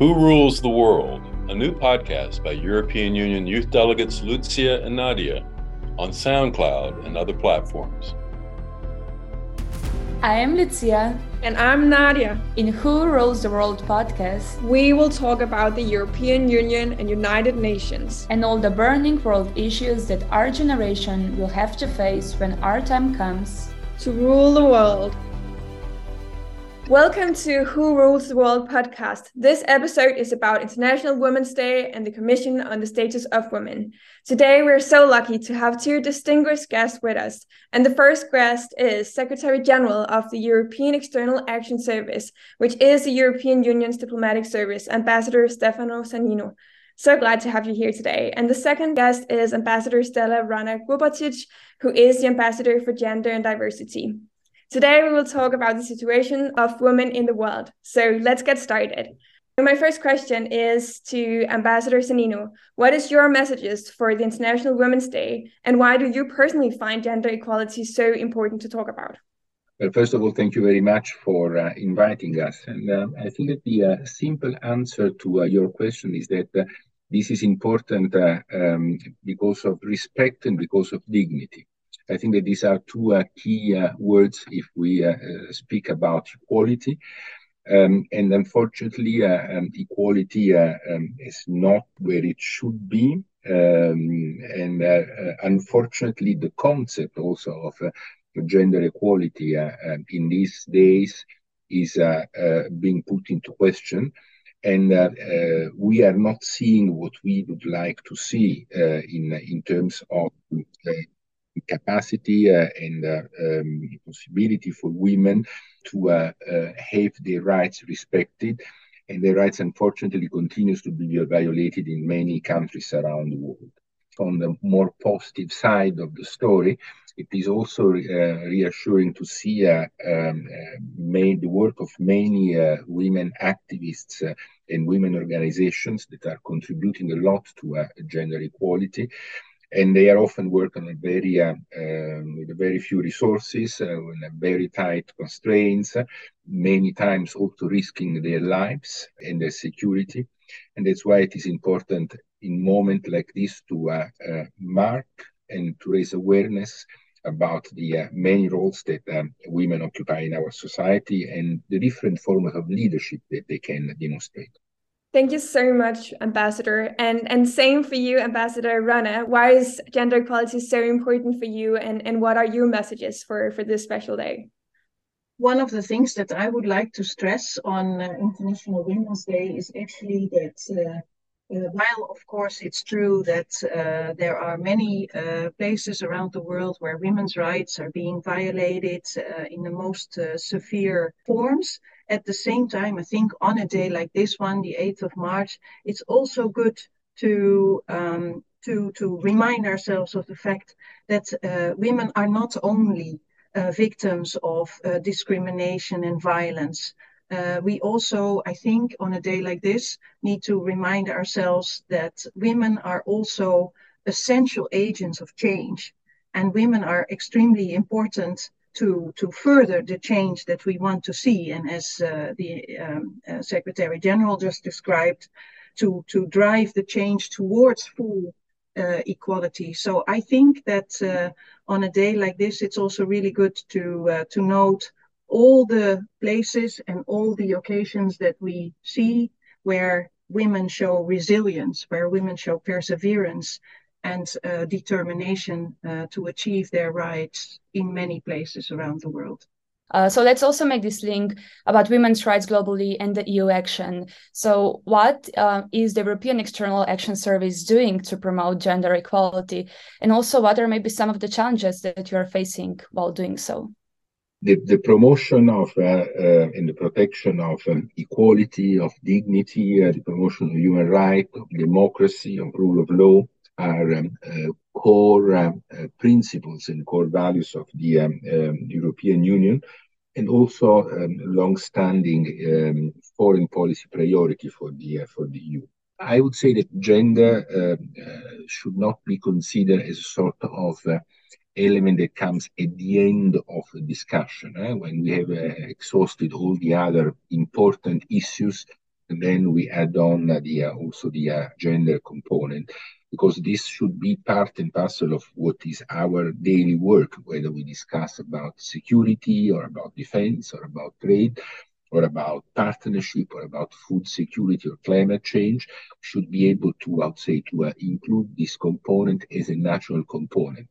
Who Rules the World, a new podcast by European Union youth delegates Lucija and Nadia on SoundCloud and other platforms. I am Lucija. And I'm Nadia. In Who Rules the World podcast, we will talk about the European Union and United Nations and all the burning world issues that our generation will have to face when our time comes to rule the world. Welcome to Who Rules the World podcast. This episode is about International Women's Day and the Commission on the Status of Women. Today, we're so lucky to have two distinguished guests with us. And the first guest is Secretary General of the European External Action Service, which is the European Union's diplomatic service, Ambassador Stefano Sannino. So glad to have you here today. And the second guest is Ambassador Stella Ronner-Grubačić, who is the Ambassador for Gender and Diversity. Today, we will talk about the situation of women in the world. So let's get started. My first question is to Ambassador Sannino. What is your messages for the International Women's Day, and why do you personally find gender equality so important to talk about? Well, first of all, thank you very much for uh, inviting us. And uh, I think that the uh, simple answer to uh, your question is that uh, this is important uh, um, because of respect and because of dignity. I think that these are two uh, key uh, words if we uh, speak about equality. Um, and unfortunately, um, equality um, is not where it should be. Um, and unfortunately, the concept also of gender equality in these days is being put into question and uh, uh, we are not seeing what we would like to see uh, in in terms of capacity uh, and uh, um, possibility for women to uh, have their rights respected. And their rights unfortunately continues to be violated in many countries around the world. On the more positive side of the story, it is also uh, reassuring to see uh, um, uh, made the work of many women activists and women organizations that are contributing a lot to gender equality and they are often working very uh, um, with very few resources, uh, very tight constraints, many times also risking their lives and their security. And that's why it is important in moment like this to uh, uh mark and to raise awareness about the uh, many roles that um, women occupy in our society and the different forms of leadership that they can demonstrate. Thank you so much, Ambassador. And and same for you, Ambassador Ronner. Why is gender equality so important for you and, and what are your messages for, for this special day? One of the things that I would like to stress on uh, International Women's Day is actually that uh, uh, while of course it's true that uh, there are many uh, places around the world where women's rights are being violated uh, in the most uh, severe forms, at the same time, I think on a day like this one, the 8th of March, it's also good to um, to to remind ourselves of the fact that uh, women are not only uh, victims of uh, discrimination and violence. Uh, we also, I think, on a day like this, need to remind ourselves that women are also essential agents of change, and women are extremely important to, to further the change that we want to see. And as uh, the um, uh, Secretary General just described, to, to drive the change towards full uh, equality. So I think that uh, on a day like this, it's also really good to, uh, to note all the places and all the occasions that we see where women show resilience, where women show perseverance, and uh, determination uh, to achieve their rights in many places around the world. Uh, so let's also make this link about women's rights globally and the EU action. So, what uh, is the European External Action Service doing to promote gender equality, and also what are maybe some of the challenges that you are facing while doing so? The, the promotion of uh, uh and the protection of um, equality, of dignity, uh, the promotion of human rights, of democracy, of rule of law, are um, uh, core um, uh, principles and core values of the um, um European Union, and also um, long-standing um, foreign policy priority for the uh, for the EU. I would say that gender uh, uh, should not be considered as a sort of uh, element that comes at the end of the discussion. Eh? When we have uh, exhausted all the other important issues, and then we add on the also the gender component because this should be part and parcel of what is our daily work, whether we discuss about security or about defense or about trade or about partnership or about food security or climate change, should be able to, I would say, to uh, include this component as a natural component.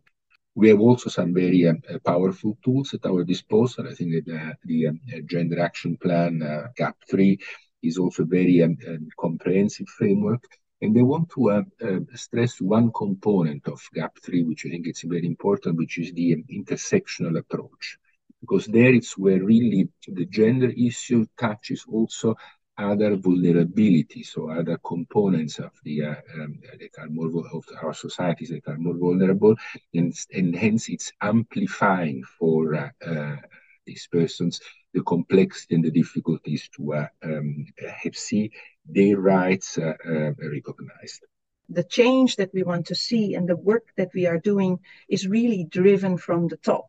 We have also some very um, uh, powerful tools at our disposal. I think that uh, the um, uh, Gender Action Plan, uh, GAP3, is also a very um, um, comprehensive framework. And they want to uh, uh, stress one component of GAP3, which I think is very important, which is the intersectional approach. Because there it's where really the gender issue touches also other vulnerabilities or other components of the uh, um, that are more of our societies that are more vulnerable, and, and hence it's amplifying for uh, uh, these persons the complexity and the difficulties to uh, um, have see their rights uh, uh, recognized. The change that we want to see and the work that we are doing is really driven from the top.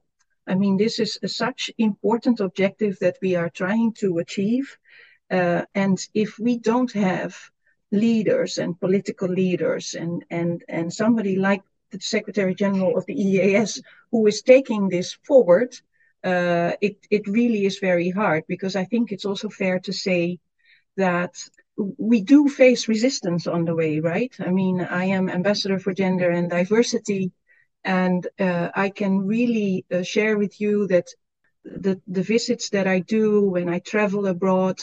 I mean, this is a, such important objective that we are trying to achieve. Uh, and if we don't have leaders and political leaders and, and, and somebody like the Secretary General of the EEAS who is taking this forward, uh, it, it really is very hard because I think it's also fair to say that we do face resistance on the way, right? I mean, I am ambassador for gender and diversity, and uh, I can really uh, share with you that the, the visits that I do when I travel abroad,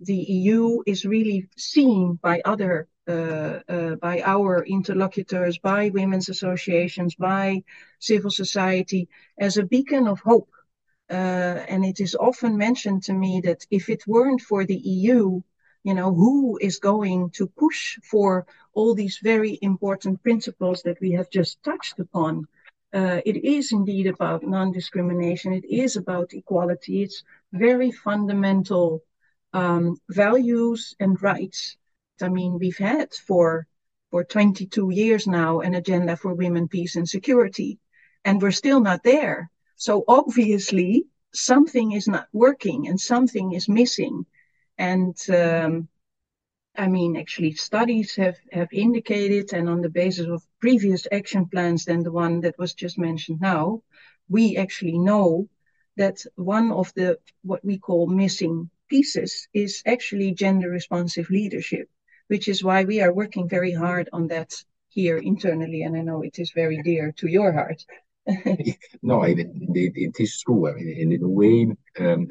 the EU is really seen by other, uh, uh, by our interlocutors, by women's associations, by civil society as a beacon of hope. Uh, and it is often mentioned to me that if it weren't for the EU, you know, who is going to push for all these very important principles that we have just touched upon. Uh, it is indeed about non-discrimination. It is about equality. It's very fundamental um, values and rights. I mean, we've had for for 22 years now an agenda for women, peace, and security, and we're still not there. So obviously, something is not working and something is missing. And um, I mean, actually, studies have, have indicated, and on the basis of previous action plans than the one that was just mentioned now, we actually know that one of the what we call missing pieces is actually gender responsive leadership, which is why we are working very hard on that here internally. And I know it is very dear to your heart. no, it, is true. I mean, in a way, um,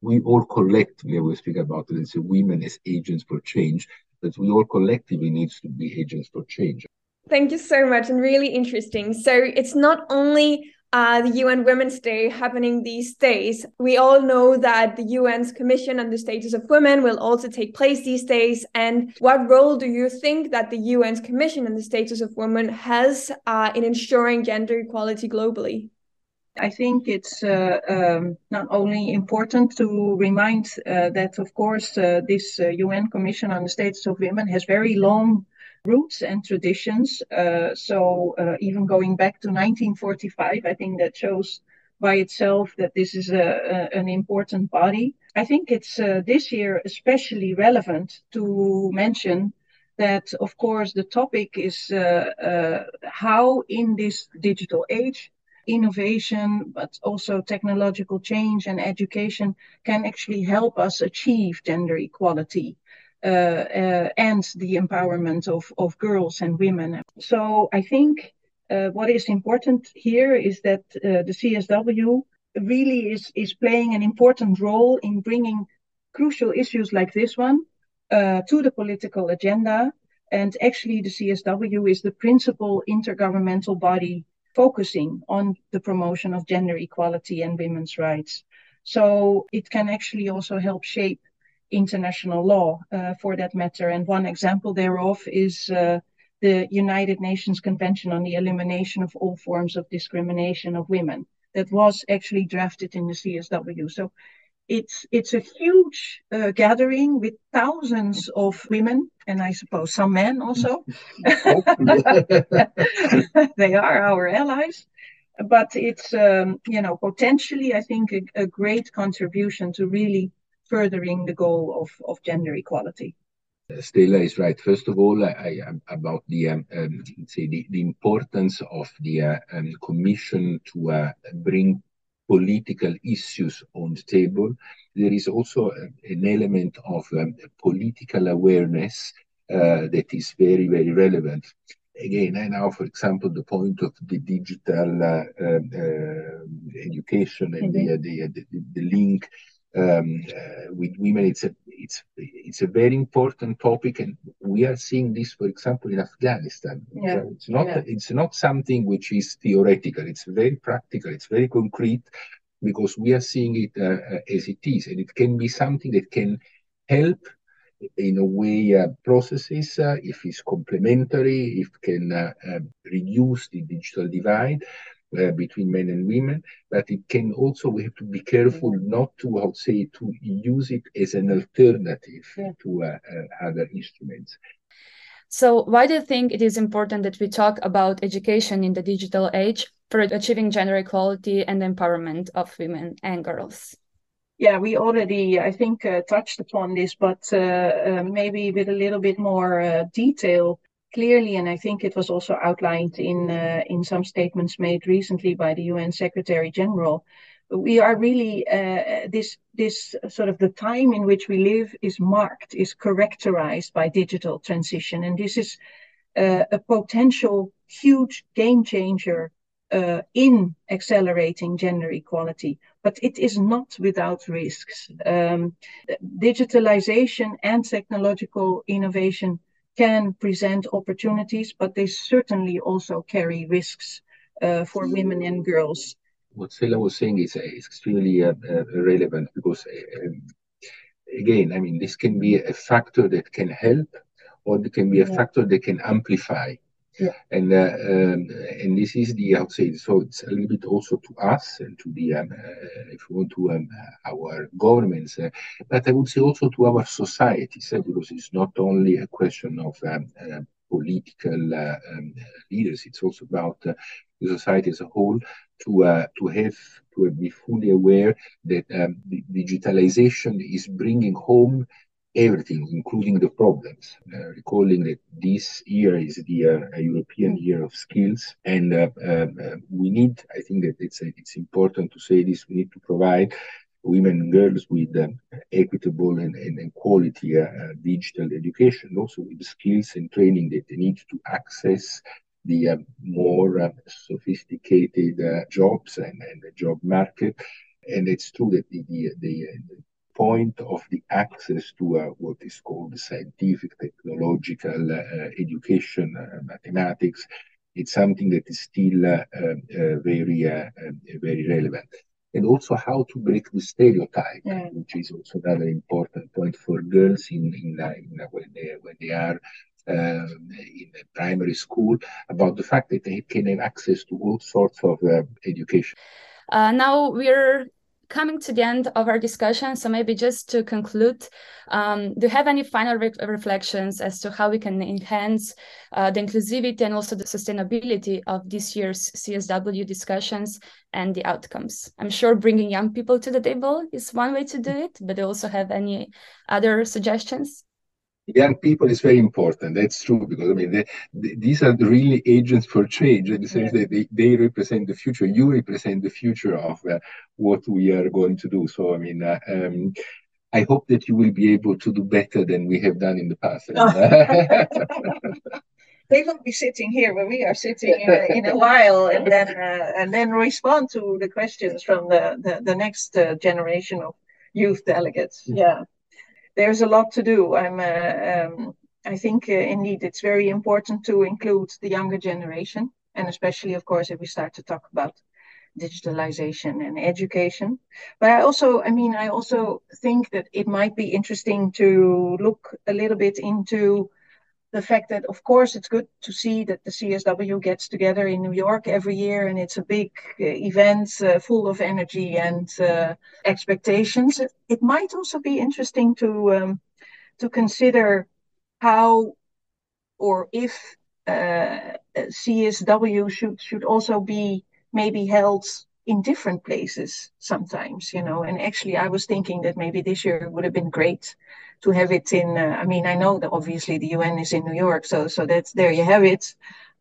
we all collectively, we speak about as women as agents for change, that we all collectively need to be agents for change. Thank you so much and really interesting. So it's not only uh, the UN Women's Day happening these days. We all know that the UN's Commission on the Status of Women will also take place these days. And what role do you think that the UN's Commission on the Status of Women has uh, in ensuring gender equality globally? I think it's uh, um, not only important to remind uh, that, of course, uh, this UN uh, Commission on the Status of Women has very long roots and traditions. Uh, so uh, even going back to 1945, I think that shows by itself that this is a, a, an important body. I think it's this year especially relevant to mention that, of course, the topic is how in this digital age innovation, but also technological change and education can actually help us achieve gender equality. Uh, uh, and the empowerment of, of girls and women. So I think uh, what is important here is that the CSW really is, is playing an important role in bringing crucial issues like this one to the political agenda. And actually, the CSW is the principal intergovernmental body focusing on the promotion of gender equality and women's rights. So it can actually also help shape international law uh, for that matter. And one example thereof is uh, the United Nations Convention on the Elimination of All Forms of Discrimination of Women that was actually drafted in the CSW. So it's it's a huge uh, gathering with thousands of women and I suppose some men also. they are our allies, but it's um, you know potentially I think a, a, great contribution to really furthering the goal of, of gender equality. Stella is right. First of all, I, I, about the um, um, say the, the importance of the uh, um, commission to uh, bring political issues on the table. There is also an element of um, political awareness uh, that is very very relevant. Again, I now, for example, the point of the digital uh, um, uh, education and mm-hmm. the, the, the, the link um, uh, with women. It's a it's it's a very important topic, and we are seeing this, for example, in Afghanistan. Yeah. it's not yeah. it's not something which is theoretical. It's very practical. It's very concrete because we are seeing it uh, uh as it is, and it can be something that can help in a way uh, processes uh, if it's complementary, if can uh, reduce the digital divide uh, between men and women, but it can also, we have to be careful not to, I would say, to use it as an alternative yeah. to uh, uh, other instruments. So, why do you think it is important that we talk about education in the digital age for achieving gender equality and empowerment of women and girls? Yeah, we already, I think, uh, touched upon this, but uh, uh, maybe with a little bit more detail clearly, and I think it was also outlined in uh, in some statements made recently by the UN Secretary General. We are really uh, this this sort of the time in which we live is marked, is characterized by digital transition, and this is uh, a potential huge game changer uh, in accelerating gender equality, but it is not without risks. Um, digitalization and technological innovation can present opportunities, but they certainly also carry risks uh, for women and girls. What Stella was saying is, uh, extremely uh, uh, relevant because, uh, um, again, I mean, this can be a factor that can help, or it can be a yeah. factor that can amplify yeah. And uh, um, and this is the I would say so it's a little bit also to us and to the um, uh, if you want to um, our governments, uh, but I would say also to our societies uh, because it's not only a question of um, uh, political uh, um, leaders. It's also about the society as a whole to to have to be fully aware that um, digitalization is bringing home everything, including the problems. Uh, recalling that this year is the uh, European Year of Skills, and uh, um, uh, we need. I think that it's it's important to say this. We need to provide women and girls with um, equitable and, and, and quality uh, uh, digital education, also with skills and training that they need to access the um, more sophisticated jobs and, and the job market. And it's true that the, the, the, point of the access to uh, what is called scientific, technological uh, education, uh, mathematics, it's something that is still uh, um, uh, very, um, very relevant. And also how to break the stereotype, yeah. which is also another important point for girls in, in, in when, they, when they are um, in primary school about the fact that they can have access to all sorts of uh, education. Uh, now we're coming to the end of our discussion, so maybe just to conclude, um, do you have any final re reflections as to how we can enhance uh, the inclusivity and also the sustainability of this year's CSW discussions and the outcomes? I'm sure bringing young people to the table is one way to do it, but do you also have any other suggestions? Young people is very important. That's true because I mean they, they, these are really agents for change in the sense yeah. that they, they represent the future. You represent the future of uh, what we are going to do. So I mean, uh, um, I hope that you will be able to do better than we have done in the past. they will be sitting here where we are sitting in a, in a while, and then uh, and then respond to the questions from the the, the next uh, generation of youth delegates. Yeah there's a lot to do. I'm, uh, um, I think uh, indeed it's very important to include the younger generation, and especially, of course, if we start to talk about digitalization and education. But I also, I mean, I also think that it might be interesting to look a little bit into the fact that, of course, it's good to see that the CSW gets together in New York every year, and it's a big uh, event uh, full of energy and uh, expectations. It might also be interesting to um, to consider how or if uh, CSW should should also be maybe held in different places sometimes, you know. And actually, I was thinking that maybe this year would have been great to have it in. Uh, I mean, I know that obviously the UN is in New York, so so that's there you have it.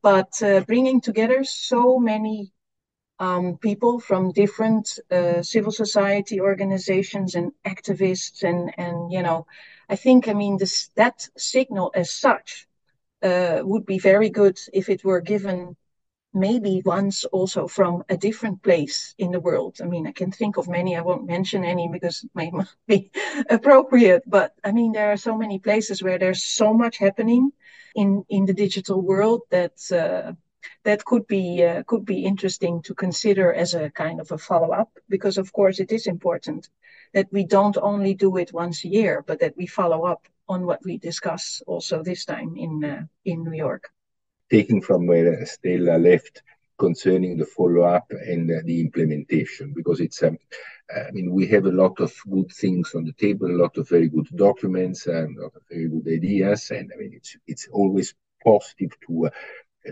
But uh, bringing together so many um, people from different uh, civil society organizations and activists, and and you know, I think I mean this that signal as such uh, would be very good if it were given maybe once also from a different place in the world. I mean, I can think of many, I won't mention any because it may not be appropriate, but I mean, there are so many places where there's so much happening in, in the digital world that uh, that could be uh, could be interesting to consider as a kind of a follow up because of course it is important that we don't only do it once a year but that we follow up on what we discuss also this time in uh, in New York taking from where Stella left concerning the follow-up and the implementation, because it's, um, I mean, we have a lot of good things on the table, a lot of very good documents, and a lot of very good ideas, and I mean, it's always positive to uh,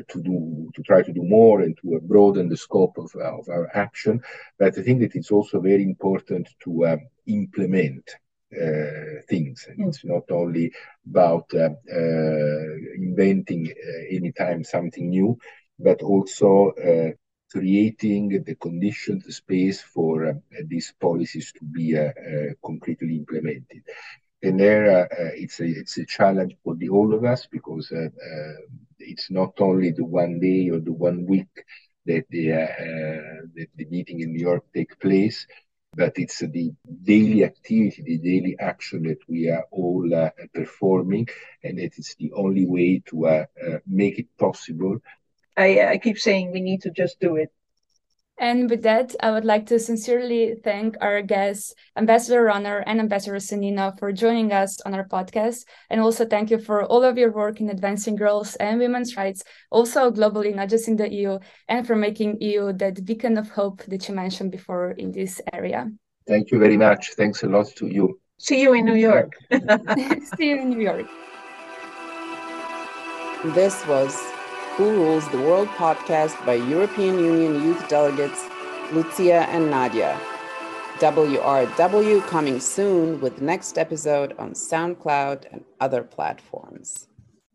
to try to do more and to uh, broaden the scope of, uh, of our action. But I think that it's also very important to uh, implement things. Mm. it's not only about uh, uh, inventing anytime something new, but also creating the conditions, the space for uh, these policies to be uh, uh, concretely implemented. And there, it's a it's a challenge for the all of us because it's not only the one day or the one week that the that the meeting in New York take place, but it's the daily activity, the daily action that we are all uh, performing, and it is the only way to uh, uh, make it possible. I, I keep saying we need to just do it. And with that, I would like to sincerely thank our guests, Ambassador Ronner and Ambassador Sannino, for joining us on our podcast. And also thank you for all of your work in advancing girls and women's rights, also globally, not just in the EU, and for making EU that beacon of hope that you mentioned before in this area. Thank you very much. Thanks a lot to you. See you in New York. See you in New York. This was who Rules the World podcast by European Union youth delegates Lucija and Nadia. WRW coming soon with next episode on SoundCloud and other platforms.